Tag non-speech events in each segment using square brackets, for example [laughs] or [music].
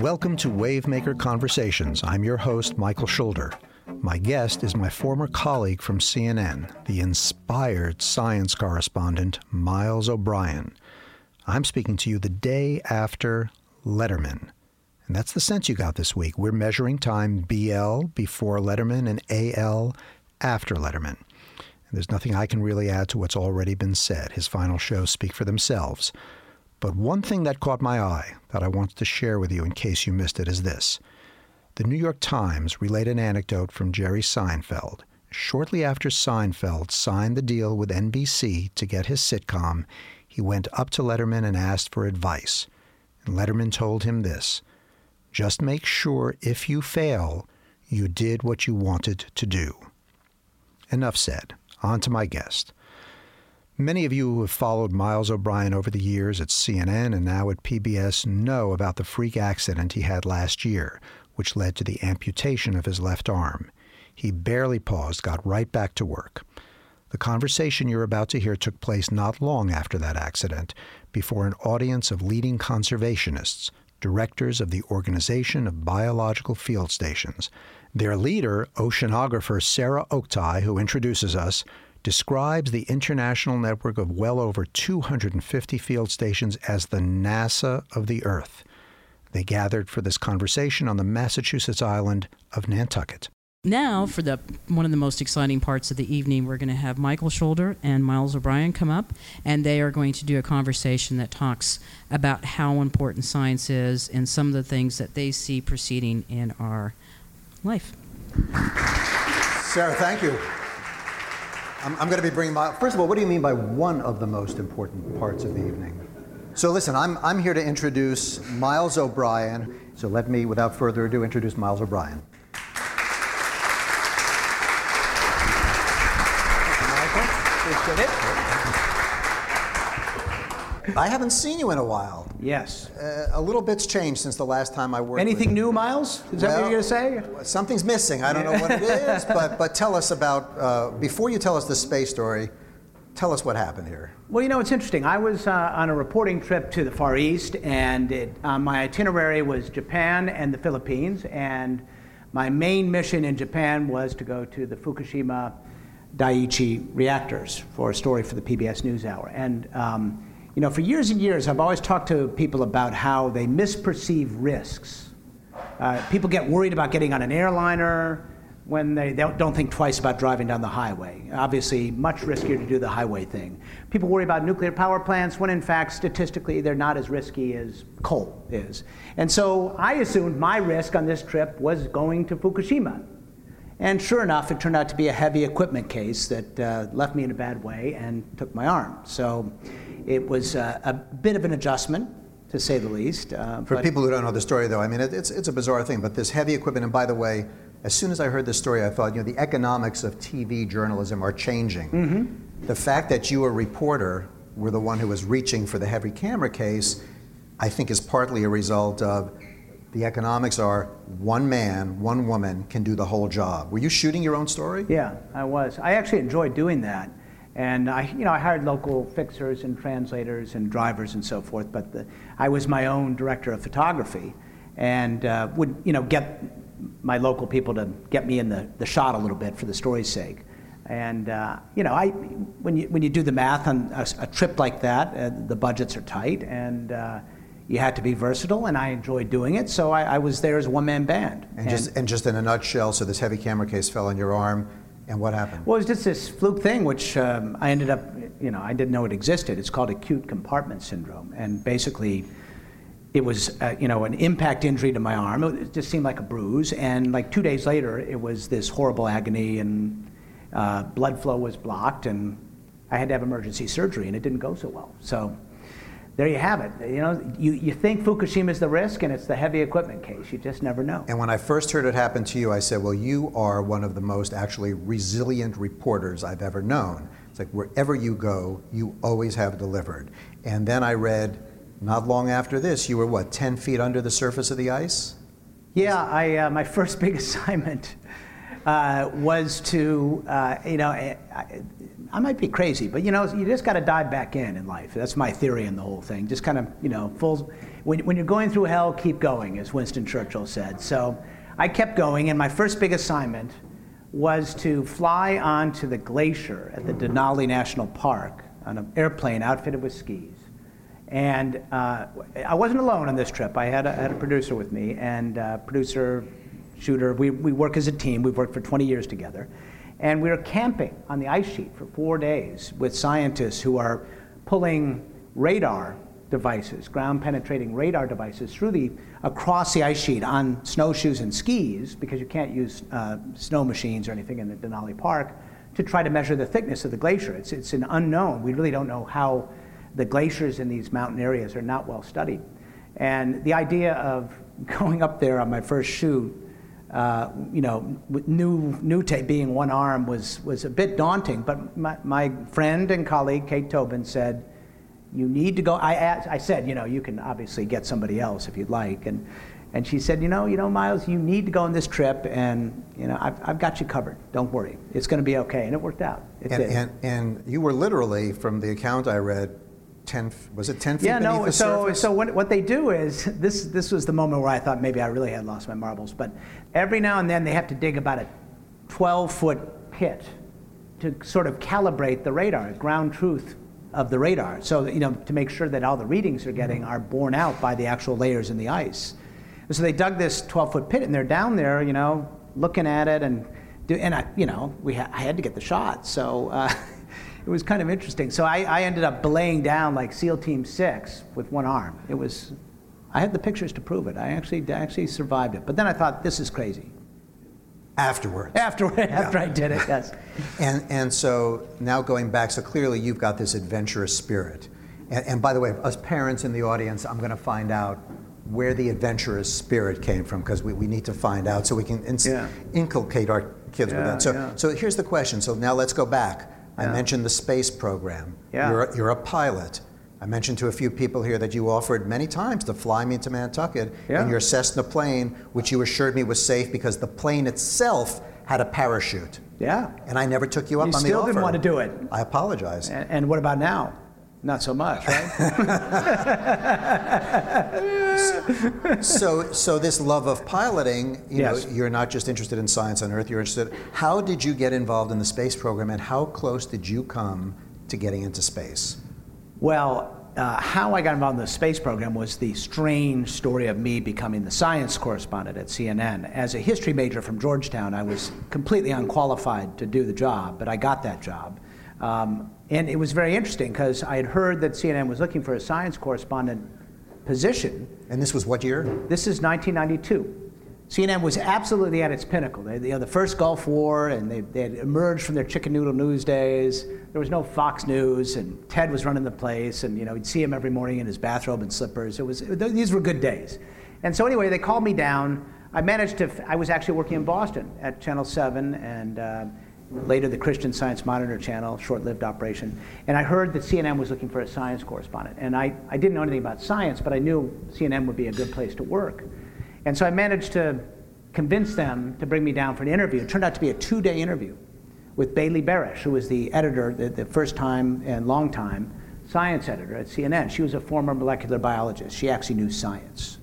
Welcome to Wavemaker Conversations. I'm your host, Michael Schulder. My guest is my former colleague from CNN, the inspired science correspondent, Miles O'Brien. I'm speaking to you the day after Letterman. And that's the sense you got this week. We're measuring time BL before Letterman and AL after Letterman. And there's nothing I can really add to what's already been said. His final shows speak for themselves. But one thing that caught my eye that I wanted to share with you in case you missed it is this. The New York Times relayed an anecdote from Jerry Seinfeld. Shortly after Seinfeld signed the deal with NBC to get his sitcom, he went up to Letterman and asked for advice. And Letterman told him this Just make sure if you fail, you did what you wanted to do. Enough said. On to my guest. Many of you who have followed Miles O'Brien over the years at CNN and now at PBS know about the freak accident he had last year, which led to the amputation of his left arm. He barely paused, got right back to work. The conversation you're about to hear took place not long after that accident, before an audience of leading conservationists, directors of the Organization of Biological Field Stations. Their leader, oceanographer Sarah Oktay, who introduces us, describes the international network of well over 250 field stations as the NASA of the Earth. They gathered for this conversation on the Massachusetts island of Nantucket. Now, for the one of the most exciting parts of the evening, we're going to have Michael Schulder and Miles O'Brien come up, and they are going to do a conversation that talks about how important science is and some of the things that they see proceeding in our life. Sarah, thank you. I'm, I'm going to be bringing my. First of all, what do you mean by one of the most important parts of the evening? So, listen, I'm, I'm here to introduce Miles O'Brien. So, let me, without further ado, introduce Miles O'Brien. Appreciate it. I haven't seen you in a while. Yes. Uh, a little bit's changed since the last time I worked. Anything with you. new, Miles? Is that what you're going to say? Something's missing. I don't know what it [laughs] is, but, but tell us about, uh, before you tell us the space story, tell us what happened here. Well, you know, it's interesting. I was uh, on a reporting trip to the Far East, and it, uh, my itinerary was Japan and the Philippines. And my main mission in Japan was to go to the Fukushima Daiichi reactors for a story for the PBS NewsHour. And um, you know, for years and years, I've always talked to people about how they misperceive risks. Uh, people get worried about getting on an airliner when they don't, don't think twice about driving down the highway. Obviously, much riskier to do the highway thing. People worry about nuclear power plants when, in fact, statistically, they're not as risky as coal is. And so I assumed my risk on this trip was going to Fukushima. And sure enough, it turned out to be a heavy equipment case that uh, left me in a bad way and took my arm. So it was uh, a bit of an adjustment, to say the least. Uh, For people who don't know the story, though, I mean, it, it's, it's a bizarre thing, but this heavy equipment, and by the way, as soon as I heard this story, I thought, you know, the economics of TV journalism are changing. Mm-hmm. The fact that you, a reporter, were the one who was reaching for the heavy camera case, I think is partly a result of the economics are one man, one woman can do the whole job. Were you shooting your own story? Yeah, I was. I actually enjoyed doing that. And I, you know, I hired local fixers and translators and drivers and so forth, but the, I was my own director of photography and uh, would, you know, get my local people to get me in the, the shot a little bit for the story's sake. And, uh, you know, I, when, you, when you do the math on a, a trip like that, uh, the budgets are tight and uh, you had to be versatile, and I enjoyed doing it, so I, I was there as a one man band. And, just, and just in a nutshell, so this heavy camera case fell on your arm, and what happened? Well, it was just this fluke thing, which um, I ended up, you know, I didn't know it existed. It's called acute compartment syndrome, and basically, it was, uh, you know, an impact injury to my arm. It just seemed like a bruise, and like two days later, it was this horrible agony, and uh, blood flow was blocked, and I had to have emergency surgery, and it didn't go so well. So. There you have it. You know, you, you think Fukushima is the risk, and it's the heavy equipment case. You just never know. And when I first heard it happen to you, I said, Well, you are one of the most actually resilient reporters I've ever known. It's like wherever you go, you always have delivered. And then I read, not long after this, you were what, 10 feet under the surface of the ice? Yeah, I, uh, my [laughs] first big assignment uh, was to, uh, you know, I, I, might be crazy, but you know, you just got to dive back in in life. That's my theory in the whole thing. Just kind of, you know, full. When, when you're going through hell, keep going, as Winston Churchill said. So I kept going, and my first big assignment was to fly onto the glacier at the Denali National Park on an airplane outfitted with skis. And uh, I wasn't alone on this trip. I had a, had a producer with me, and uh, producer, shooter, we, we work as a team. We've worked for 20 years together. And we were camping on the ice sheet for four days with scientists who are pulling radar devices, ground penetrating radar devices, through the, across the ice sheet on snowshoes and skis, because you can't use uh, snow machines or anything in the Denali Park, to try to measure the thickness of the glacier. It's, it's an unknown. We really don't know how the glaciers in these mountain areas are not well studied. And the idea of [laughs] going up there on my first shoot, uh, you know, new, new tape being one arm was, was a bit daunting, but my, my friend and colleague, Kate Tobin, said, you need to go. I, asked, I said, you know, you can obviously get somebody else if you'd like. And, and she said, you know, you know, Miles, you need to go on this trip, and you know, I've, I've got you covered. Don't worry, it's going to be okay. And it worked out. It and, and, and you were literally, from the account I read, 10 was it 10 feet yeah no so surface? so what, what they do is this this was the moment where i thought maybe i really had lost my marbles but every now and then they have to dig about a 12 foot pit to sort of calibrate the radar ground truth of the radar so you know to make sure that all the readings they're getting are borne out by the actual layers in the ice and so they dug this 12 foot pit and they're down there you know looking at it and do, and I, you know we ha- I had to get the shot so uh, [laughs] it was kind of interesting. So I, I ended up belaying down like SEAL Team Six with one arm. It was, I had the pictures to prove it. I actually actually survived it. But then I thought, this is crazy. Afterwards. After yeah. [laughs] after I did it, yes. [laughs] and and so now going back, so clearly you've got this adventurous spirit. And, and by the way, us parents in the audience, I'm going to find out where the adventurous spirit came from because we, we need to find out so we can ins- yeah. inculcate our kids yeah, with that. So, so here's the question. So now let's go back. I mentioned the space program. Yeah. You're, a, you're a pilot. I mentioned to a few people here that you offered many times to fly me to Nantucket yeah. in your Cessna plane, which you assured me was safe because the plane itself had a parachute. Yeah. And I never took you up you on the offer. You still didn't want to do it. I apologize. And, and what about now? Not so much, right? [laughs] [laughs] so, so this love of piloting, you yes. know, you're not just interested in science on Earth. You're interested. How did you get involved in the space program, and how close did you come to getting into space? Well, uh, how I got involved in the space program was the strange story of me becoming the science correspondent at CNN. As a history major from Georgetown, I was completely unqualified to do the job, but I got that job. Um, and it was very interesting because I had heard that CNN was looking for a science correspondent position. And this was what year? This is 1992. CNN was absolutely at its pinnacle. They, you know, the first Gulf War, and they, they had emerged from their chicken noodle news days. There was no Fox News, and Ted was running the place, and you know, you'd see him every morning in his bathrobe and slippers. It was, these were good days. And so anyway, they called me down. I managed to, I was actually working in Boston at Channel 7, and uh, later the Christian Science Monitor channel, short-lived operation. And I heard that CNN was looking for a science correspondent. And I, I didn't know anything about science, but I knew CNN would be a good place to work. And so I managed to convince them to bring me down for an interview. It turned out to be a two-day interview with Bailey Barash, who was the editor, the, the first time and long time science editor at CNN. She was a former molecular biologist. She actually knew science.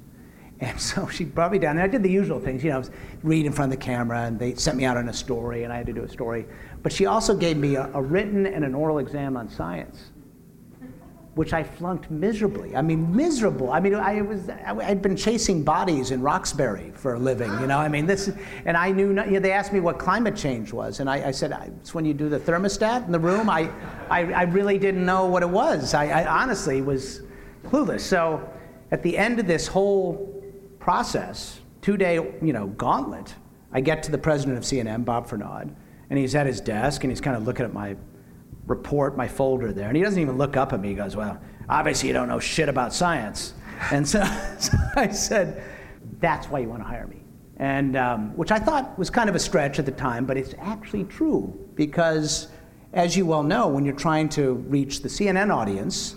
And so she brought me down, and I did the usual things, you know, read in front of the camera, and they sent me out on a story, and I had to do a story. But she also gave me a, a written and an oral exam on science, which I flunked miserably. I mean, miserable. I mean, I was, I'd been chasing bodies in Roxbury for a living, you know. I mean, this, and I knew, not, you know, they asked me what climate change was, and I, I said, it's when you do the thermostat in the room. I, I, I really didn't know what it was. I, I honestly was clueless. So at the end of this whole process, two day you know, gauntlet, I get to the president of CNN, Bob Furnad, and he's at his desk and he's kind of looking at my report, my folder there, and he doesn't even look up at me. He goes, Well, obviously you don't know shit about science. [laughs] And so, [laughs] so I said, That's why you want to hire me. And um, which I thought was kind of a stretch at the time, but it's actually true because, as you well know, when you're trying to reach the CNN audience,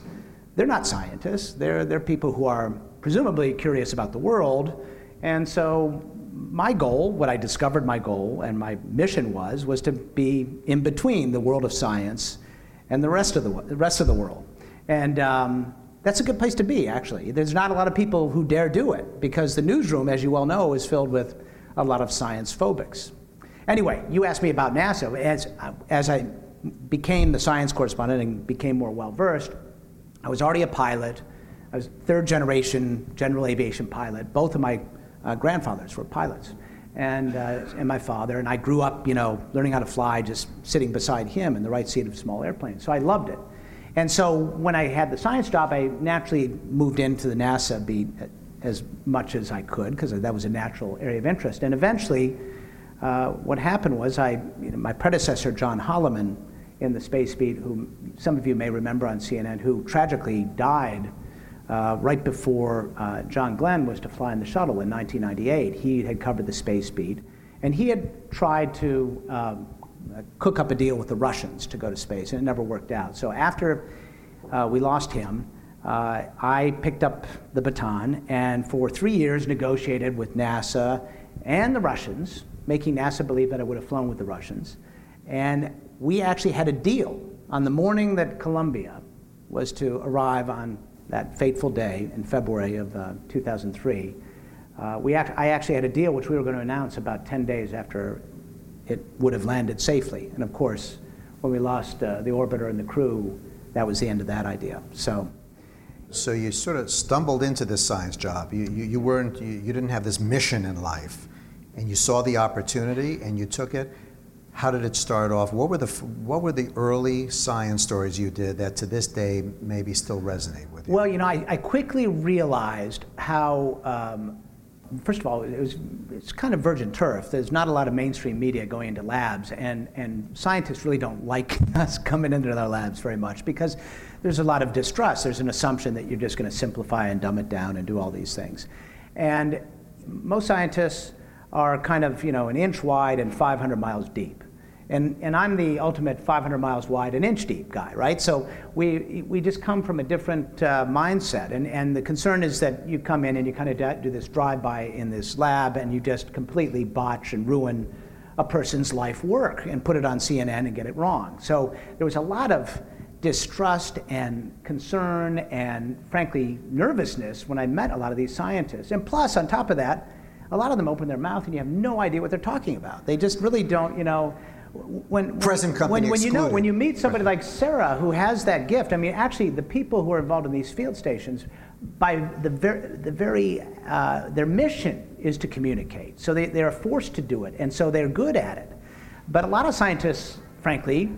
they're not scientists. They're, they're people who are presumably curious about the world. And so my goal, what I discovered my goal and my mission was, was to be in between the world of science and the rest of the, the rest of the world. And um, that's a good place to be, actually. There's not a lot of people who dare do it because the newsroom, as you well know, is filled with a lot of science phobics. Anyway, you asked me about NASA. As, as I became the science correspondent and became more well versed, I was already a pilot. I was third generation general aviation pilot. Both of my uh, grandfathers were pilots, and, uh, and my father. And I grew up, you know, learning how to fly just sitting beside him in the right seat of a small airplane. So I loved it. And so when I had the science job, I naturally moved into the NASA beat as much as I could because that was a natural area of interest. And eventually, uh, what happened was I, you know, my predecessor, John Holliman, in the space beat, who some of you may remember on CNN, who tragically died uh, right before uh, John Glenn was to fly in the shuttle in 1998. He had covered the space beat, and he had tried to um, cook up a deal with the Russians to go to space, and it never worked out. So after uh, we lost him, uh, I picked up the baton and for three years negotiated with NASA and the Russians, making NASA believe that I would have flown with the Russians. And we actually had a deal on the morning that Columbia was to arrive on that fateful day in February of uh, 2003. Uh, we act- I actually had a deal which we were going to announce about 10 days after it would have landed safely. And of course, when we lost uh, the orbiter and the crew, that was the end of that idea. So. So you sort of stumbled into this science job. You, you, you weren't, you, you didn't have this mission in life, and you saw the opportunity and you took it. How did it start off? What were the what were the early science stories you did that to this day maybe still resonate with you? Well, you know, I, I quickly realized how um, first of all, it was, it's kind of virgin turf. There's not a lot of mainstream media going into labs, and, and scientists really don't like [laughs] us coming into their labs very much because there's a lot of distrust. There's an assumption that you're just going to simplify and dumb it down and do all these things. And most scientists are kind of, you know, an inch wide and 500 miles deep. And, and I'm the ultimate 500 miles wide, an inch deep guy, right? So we, we just come from a different uh, mindset. And, and the concern is that you come in and you kind of do this drive by in this lab and you just completely botch and ruin a person's life work and put it on CNN and get it wrong. So there was a lot of distrust and concern and, frankly, nervousness when I met a lot of these scientists. And plus, on top of that, a lot of them open their mouth and you have no idea what they're talking about. They just really don't, you know when present company when, when you know when you meet somebody like Sarah who has that gift. I mean, actually, the people who are involved in these field stations, by the very the very uh, their mission is to communicate. So they they are forced to do it, and so they're good at it. But a lot of scientists, frankly,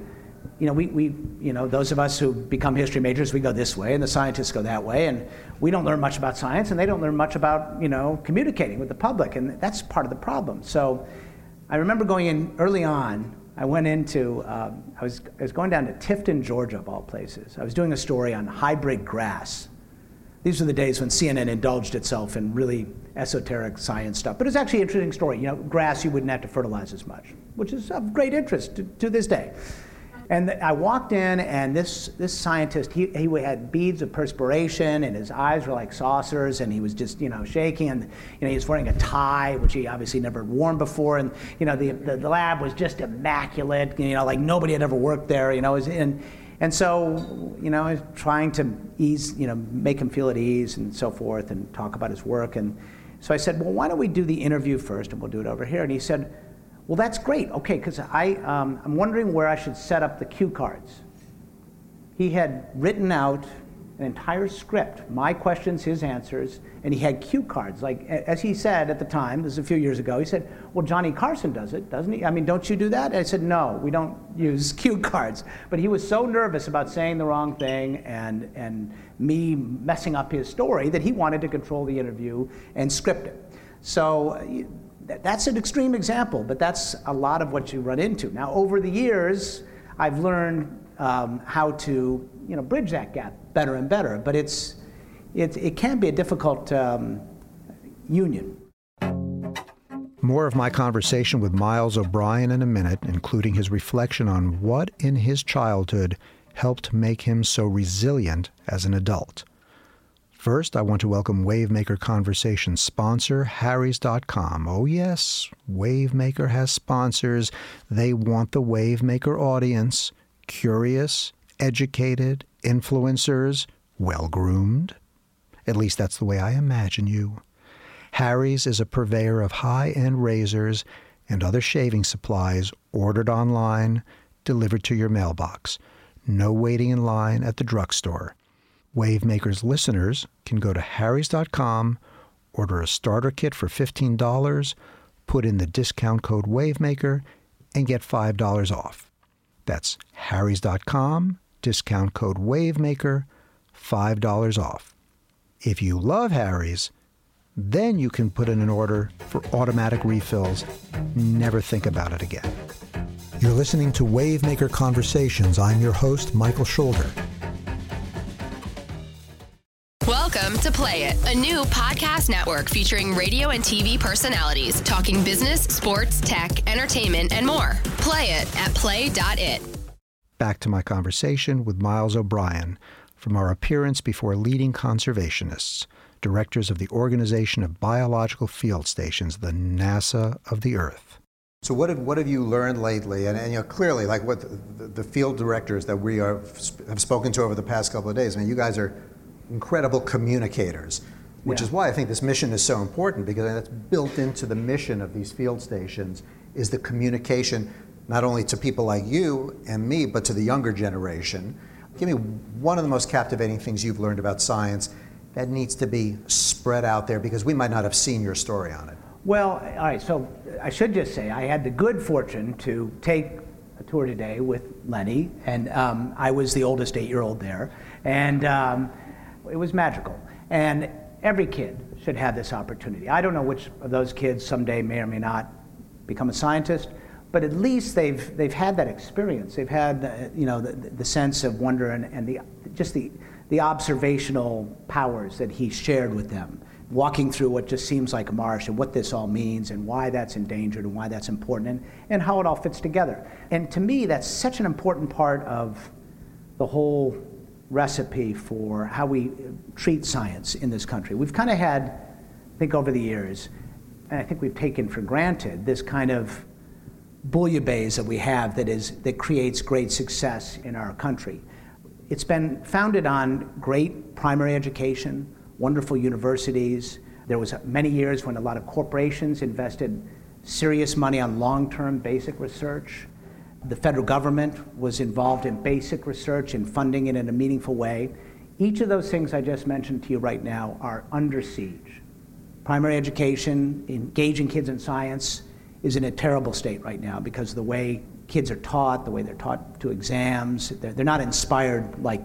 you know, we, we, you know, those of us who become history majors, we go this way, and the scientists go that way, and we don't learn much about science, and they don't learn much about, you know, communicating with the public, and that's part of the problem. So, I remember going in early on I went into, um, I, was, I was going down to Tifton, Georgia, of all places. I was doing a story on hybrid grass. These were the days when CNN indulged itself in really esoteric science stuff. But it's actually an interesting story. You know, grass you wouldn't have to fertilize as much, which is of great interest to, to this day. And I walked in, and this, this scientist, he, he had beads of perspiration, and his eyes were like saucers, and he was just, you know, shaking. And, you know, he was wearing a tie, which he obviously never worn before. And, you know, the, the, the lab was just immaculate, you know, like nobody had ever worked there, you know. And, and so, you know, I was trying to ease, you know, make him feel at ease and so forth, and talk about his work. And so I said, well, why don't we do the interview first, and we'll do it over here. And he said, well, that's great. Okay, because um, I'm wondering where I should set up the cue cards. He had written out an entire script, my questions, his answers, and he had cue cards. Like, as he said at the time, this is a few years ago, he said, Well, Johnny Carson does it, doesn't he? I mean, don't you do that? And I said, No, we don't use [laughs] cue cards. But he was so nervous about saying the wrong thing and, and me messing up his story that he wanted to control the interview and script it. So that's an extreme example, but that's a lot of what you run into. Now, over the years, I've learned um, how to you know, bridge that gap better and better, but it's, it, it can be a difficult um, union. More of my conversation with Miles O'Brien in a minute, including his reflection on what in his childhood helped make him so resilient as an adult. First, I want to welcome Wavemaker Conversation sponsor, Harrys.com. Oh, yes, Wavemaker has sponsors. They want the Wavemaker audience curious, educated, influencers, well groomed. At least that's the way I imagine you. Harry's is a purveyor of high end razors and other shaving supplies ordered online, delivered to your mailbox. No waiting in line at the drugstore. Wavemaker's listeners can go to harrys.com, order a starter kit for $15, put in the discount code Wavemaker, and get $5 off. That's harrys.com, discount code Wavemaker, $5 off. If you love Harry's, then you can put in an order for automatic refills. Never think about it again. You're listening to Wavemaker Conversations. I'm your host, Michael Schulder. Welcome to Play It, a new podcast network featuring radio and TV personalities talking business, sports, tech, entertainment, and more. Play it at play.it. Back to my conversation with Miles O'Brien from our appearance before leading conservationists, directors of the Organization of Biological Field Stations, the NASA of the Earth. So, what have, what have you learned lately? And, and you know, clearly, like what the, the, field directors that we are, have spoken to over the past couple of days, I mean, you guys are incredible communicators, which yeah. is why I think this mission is so important because that's built into the mission of these field stations is the communication not only to people like you and me, but to the younger generation. Give me one of the most captivating things you've learned about science that needs to be spread out there because we might not have seen your story on it. Well, all right, so I should just say I had the good fortune to take a tour today with Lenny, and um, I was the oldest eight year old there. And um, it was magical. And every kid should have this opportunity. I don't know which of those kids someday may or may not become a scientist, but at least they've, they've had that experience. They've had the, you know, the, the sense of wonder and, and the, just the, the observational powers that he shared with them, walking through what just seems like a marsh and what this all means and why that's endangered and why that's important and, and how it all fits together. And to me, that's such an important part of the whole recipe for how we uh, treat science in this country. We've kind of had, I think, over the years, and I think we've taken for granted this kind of bouillabaisse that we have that is that creates great success in our country. It's been founded on great primary education, wonderful universities. There was many years when a lot of corporations invested serious money on long-term basic research. The federal government was involved in basic research and funding it in a meaningful way. Each of those things I just mentioned to you right now are under siege. Primary education, engaging kids in science, is in a terrible state right now because of the way kids are taught, the way they're taught to exams. They're, they're not inspired like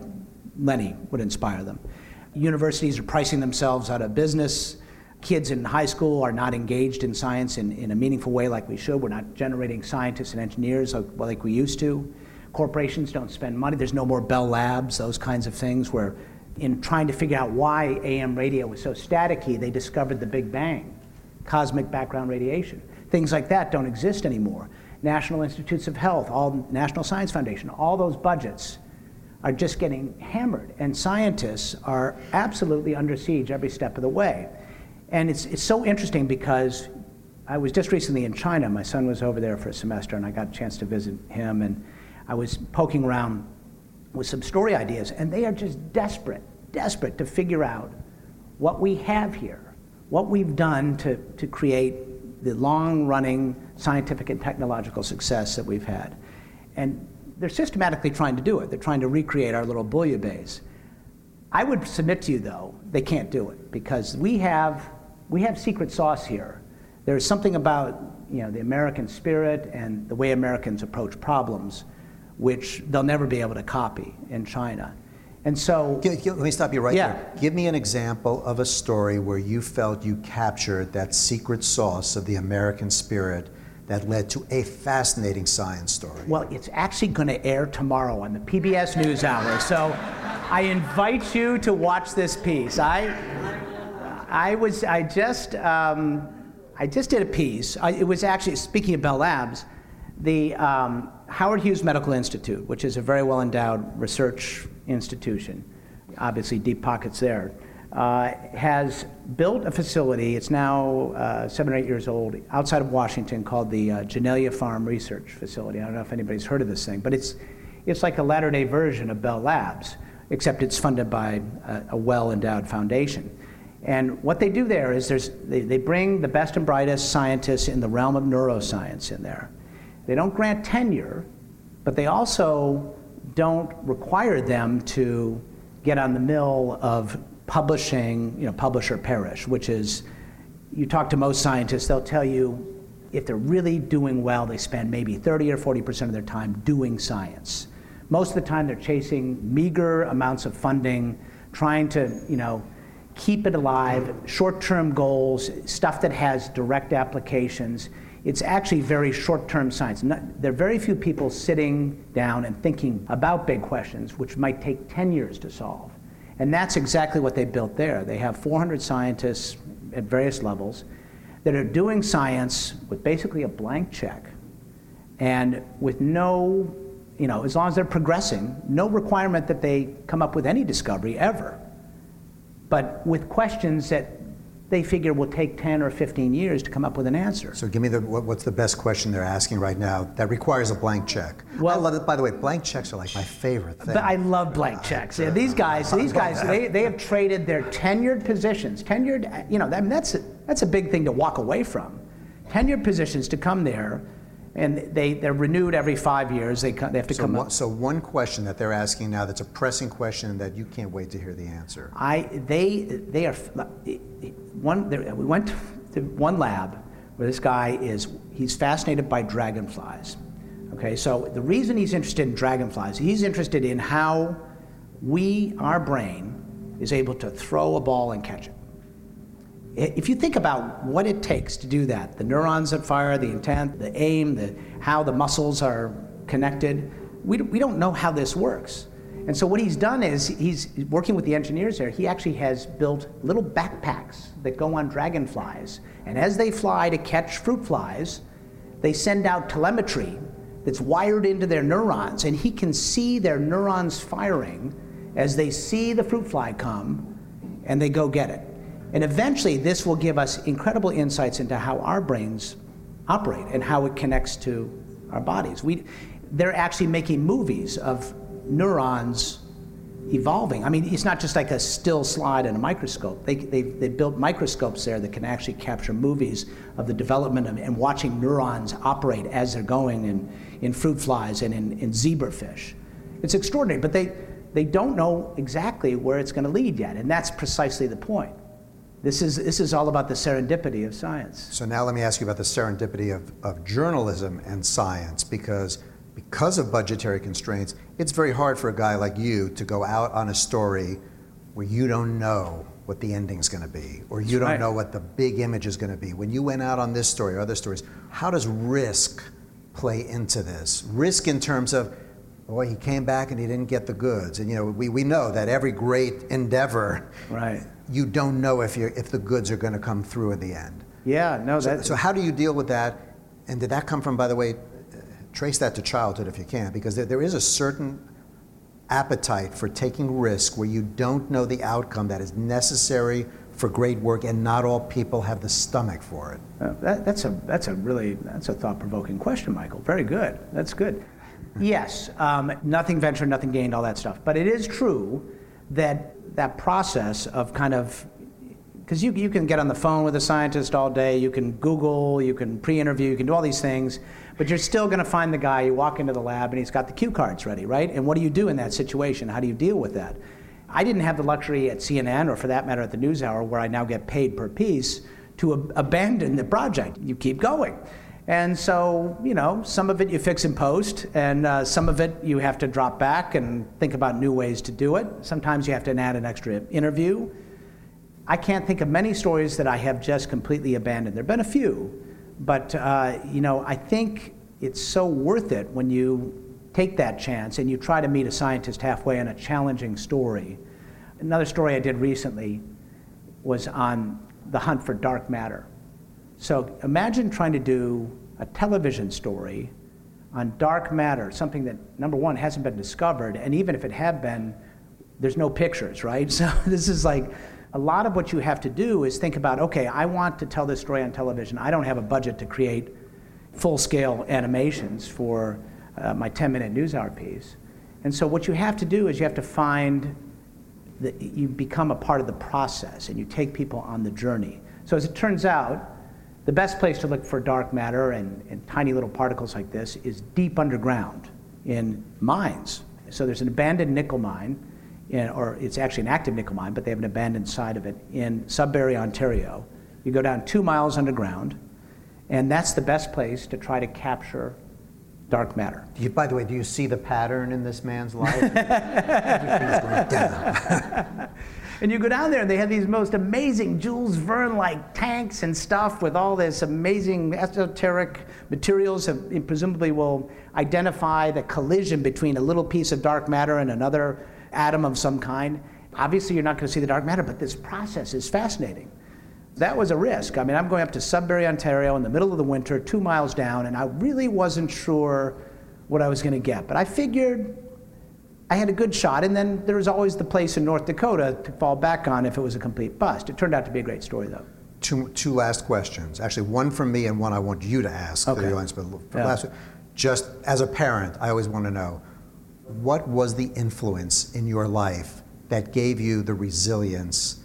Lenny would inspire them. Universities are pricing themselves out of business kids in high school are not engaged in science in, in a meaningful way like we should. We're not generating scientists and engineers like, like we used to. Corporations don't spend money. There's no more Bell Labs, those kinds of things, where in trying to figure out why AM radio was so staticky, they discovered the Big Bang, cosmic background radiation. Things like that don't exist anymore. National Institutes of Health, all National Science Foundation, all those budgets are just getting hammered, and scientists are absolutely under siege every step of the way. And it's, it's so interesting because I was just recently in China. My son was over there for a semester, and I got a chance to visit him. And I was poking around with some story ideas, and they are just desperate, desperate to figure out what we have here, what we've done to, to create the long running scientific and technological success that we've had. And they're systematically trying to do it. They're trying to recreate our little bouillabaisse. I would submit to you, though, they can't do it because we have we have secret sauce here. There's something about you know, the American spirit and the way Americans approach problems, which they'll never be able to copy in China. And so, let me stop you right yeah. there. Give me an example of a story where you felt you captured that secret sauce of the American spirit that led to a fascinating science story. Well, it's actually going to air tomorrow on the PBS NewsHour. So, I invite you to watch this piece. I I was, I just, um, I just did a piece. I, it was actually, speaking of Bell Labs, the um, Howard Hughes Medical Institute, which is a very well endowed research institution, obviously deep pockets there, uh, has built a facility, it's now uh, seven or eight years old, outside of Washington called the uh, Janelia Farm Research Facility. I don't know if anybody's heard of this thing, but it's, it's like a latter day version of Bell Labs, except it's funded by a, a well endowed foundation. And what they do there is they, they bring the best and brightest scientists in the realm of neuroscience in there. They don't grant tenure, but they also don't require them to get on the mill of publishing, you know, publish or perish, which is, you talk to most scientists, they'll tell you if they're really doing well, they spend maybe 30 or 40% of their time doing science. Most of the time, they're chasing meager amounts of funding, trying to, you know, keep it alive, short-term goals, stuff that has direct applications. It's actually very short-term science. Not, there are very few people sitting down and thinking about big questions, which might take 10 years to solve. And that's exactly what they built there. They have 400 scientists at various levels that are doing science with basically a blank check and with no, you know, as long as they're progressing, no requirement that they come up with any discovery ever. But with questions that they figure will take 10 or 15 years to come up with an answer. So give me the what, what's the best question they're asking right now that requires a blank check. Well, I love it. By the way, blank checks are like my favorite thing. But I love blank checks. Yeah, these guys, these guys, [laughs] they, they have traded their tenured positions, tenured, you know, I mean, that's a, that's a big thing to walk away from. Tenured positions to come there and they, they're renewed every five years. They, they have to so come one, up. So one question that they're asking now that's a pressing question that you can't wait to hear the answer. I, they, they are, one, we went to one lab where this guy is, he's fascinated by dragonflies. Okay, so the reason he's interested in dragonflies, he's interested in how we, our brain, is able to throw a ball and catch it. If you think about what it takes to do that, the neurons that fire, the intent, the aim, the, how the muscles are connected, we, we don't know how this works. And so what he's done is he's working with the engineers there. He actually has built little backpacks that go on dragonflies. And as they fly to catch fruit flies, they send out telemetry that's wired into their neurons. And he can see their neurons firing as they see the fruit fly come and they go get it. And eventually, this will give us incredible insights into how our brains operate and how it connects to our bodies. We, they're actually making movies of neurons evolving. I mean, it's not just like a still slide in a microscope. They, they, they built microscopes there that can actually capture movies of the development of, and watching neurons operate as they're going in, in fruit flies and in, in zebrafish. It's extraordinary, but they, they don't know exactly where it's going to lead yet, and that's precisely the point. This is, this is all about the serendipity of science. So now let me ask you about the serendipity of, of journalism and science, because because of budgetary constraints, it's very hard for a guy like you to go out on a story where you don't know what the ending's going to be, or you don't right. know what the big image is going to be. When you went out on this story or other stories, how does risk play into this? Risk in terms of, boy, he came back and he didn't get the goods. And you know, we, we know that every great endeavor Right. You don't know if, you if the goods are going to come through in the end. Yeah, no, So, that, so how do you deal with that? And did that come from, by the way, trace that to childhood if you can, because there, there is a certain appetite for taking risk where you don't know the outcome that is necessary for great work, and not all people have the stomach for it. Uh, that, that's a that's a really that's a thought-provoking question, Michael. Very good. That's good. yes, um, nothing ventured, nothing gained, all that stuff. But it is true that that process of kind of because you, you can get on the phone with a scientist all day, you can Google, you can pre-interview, you can do all these things, but you're still going to find the guy. You walk into the lab and he's got the cue cards ready, right? And what do you do in that situation? How do you deal with that? I didn't have the luxury at CNN, or for that matter at the NewsHour, where I now get paid per piece, to ab- abandon the project. You keep going. And so, you know, some of it you fix in post, and uh, some of it you have to drop back and think about new ways to do it. Sometimes you have to add an extra interview. I can't think of many stories that I have just completely abandoned. There have been a few, but, uh, you know, I think it's so worth it when you take that chance and you try to meet a scientist halfway on a challenging story. Another story I did recently was on the hunt for dark matter. So imagine trying to do a television story on dark matter, something that, number one, hasn't been discovered, and even if it had been, there's no pictures, right? [laughs] So this is like a lot of what you have to do is think about okay, I want to tell this story on television. I don't have a budget to create full scale animations for uh, my 10 minute news hour piece. And so, what you have to do is you have to find that you become a part of the process and you take people on the journey. So, as it turns out, the best place to look for dark matter and, and tiny little particles like this is deep underground in mines. So, there's an abandoned nickel mine in, or it's actually an active nickel mine, but they have an abandoned side of it in Sudbury, Ontario. You go down two miles underground, and that's the best place to try to capture dark matter. You, by the way, do you see the pattern in this man's life? [laughs] [laughs] and you go down there, and they have these most amazing Jules Verne-like tanks and stuff with all this amazing esoteric materials that presumably will identify the collision between a little piece of dark matter and another atom of some kind. Obviously, you're not going to see the dark matter, but this process is fascinating. That was a risk. I mean, I'm going up to Sudbury, Ontario in the middle of the winter, two miles down, and I really wasn't sure what I was going to get. But I figured I had a good shot, and then there was always the place in North Dakota to fall back on if it was a complete bust. It turned out to be a great story, though. Two, two last questions. Actually, one from me and one I want you to ask okay. the audience. But yeah. last, just as a parent, I always want to know what was the influence in your life that gave you the resilience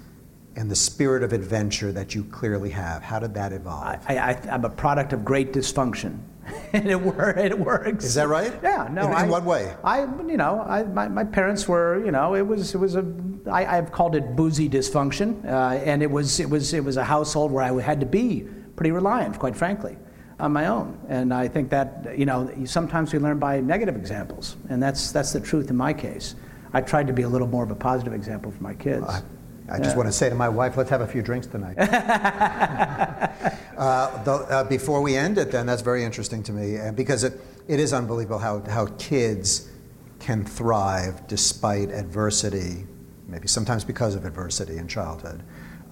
and the spirit of adventure that you clearly have? How did that evolve? I, am a product of great dysfunction. [laughs] and it, wor- it works. Is that right? Yeah. No. In, I, in what way? I, you know, I, my, my parents were, you know, it was, it was a, I, I've called it boozy dysfunction, uh, and it was, it was, it was a household where I had to be pretty reliant, quite frankly, on my own. And I think that, you know, sometimes we learn by negative examples, and that's, that's the truth in my case. I tried to be a little more of a positive example for my kids. I, I just want to say to my wife, let's have a few drinks tonight. [laughs] uh, though, uh, before we end it, then, that's very interesting to me uh, because it, it is unbelievable how, how kids can thrive despite adversity, maybe sometimes because of adversity in childhood.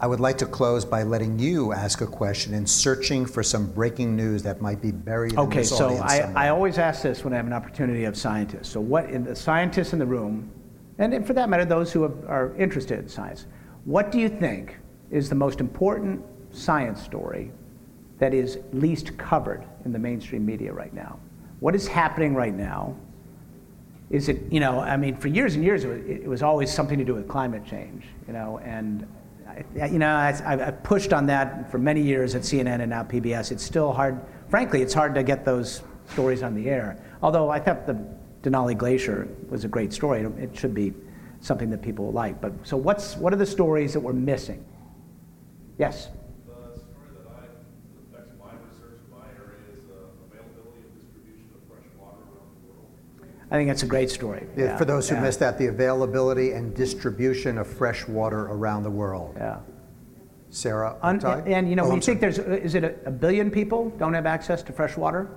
I would like to close by letting you ask a question and searching for some breaking news that might be buried okay, in this so audience. Okay, so I, I always ask this when I have an opportunity of scientists. So, what in the scientists in the room, and for that matter, those who have, are interested in science, what do you think is the most important science story that is least covered in the mainstream media right now? What is happening right now? Is it, you know, I mean, for years and years, it was, it was always something to do with climate change, you know, and, you know, I, have pushed on that for many years at CNN and now PBS. It's still hard, frankly, it's hard to get those stories on the air. Although I thought the Denali Glacier was a great story, it should be something that people will like. But so what's what are the stories that we're missing? Yes. The story that I affects my research, my area is uh, availability and distribution of fresh water around the world. I think that's a great story. Yeah, yeah, for those who yeah. missed that, the availability and distribution of fresh water around the world. Yeah. Sarah, Un- and you know, oh, you think there's is it a, a billion people don't have access to fresh water?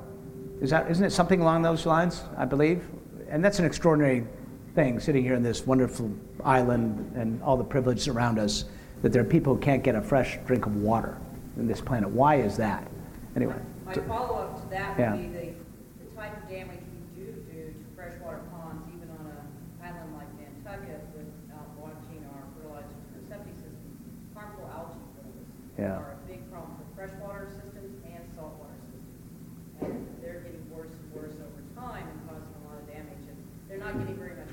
Is that isn't it something along those lines? I believe, and that's an extraordinary thing sitting here in this wonderful island and all the privileges around us that there are people who can't get a fresh drink of water in this planet. Why is that? Anyway. My follow up to that would yeah. be the, the type of damage you do do to freshwater ponds, even on an island like Nantucket, without uh, watching our fertilizer septic system. Harmful algae blooms yeah. are a big problem for freshwater systems and saltwater systems. And they're getting worse and worse over time and causing a lot of damage. And they're not getting very much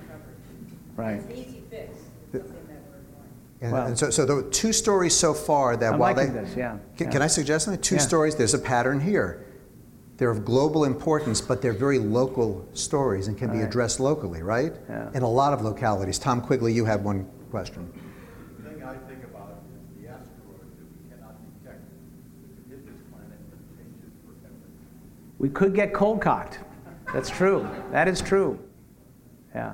Right. It's an easy fix. It's something that we're doing. And, Well- and so, so there were two stories so far that I'm while they. this, yeah, Can, yeah. can I suggest something? Two Yeah. stories, there's a pattern here. They're of global importance, but they're very local stories and can be Right. addressed locally, right? Yeah. In a lot of localities. Tom Quigley, you had one question. The thing I think about is the asteroid that we cannot detect. If it hit this planet, it changes forever. We could get cold cocked. That's true. That is true. Yeah.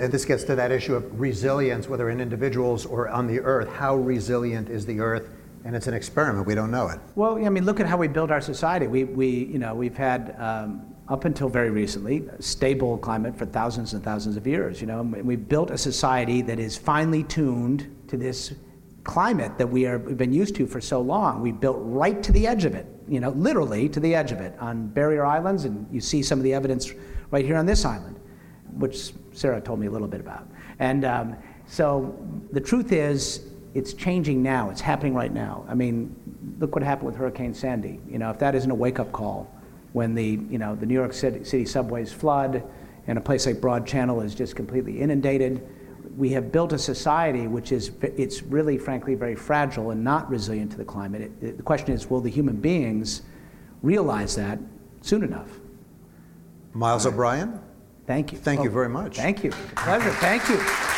And this gets to that issue of resilience, whether in individuals or on the earth. How resilient is the earth? And it's an experiment. We don't know it. Well, I mean, look at how we built our society. We, we you know, we've had um, up until very recently stable climate for thousands and thousands of years. You know, and we've built a society that is finely tuned to this climate that we are we've been used to for so long. We built right to the edge of it. You know, literally to the edge of it on barrier islands, and you see some of the evidence right here on this island, which Sarah told me a little bit about. And um, so the truth is, it's changing now. It's happening right now. I mean, look what happened with Hurricane Sandy. You know, if that isn't a wake-up call, when the you know the New York City, City subways flood, and a place like Broad Channel is just completely inundated, we have built a society which is it's really, frankly, very fragile and not resilient to the climate. It, it, the question is, will the human beings realize that soon enough? Miles right. O'Brien. Thank you. Thank oh, you very much. Thank you. Pleasure. Thank you.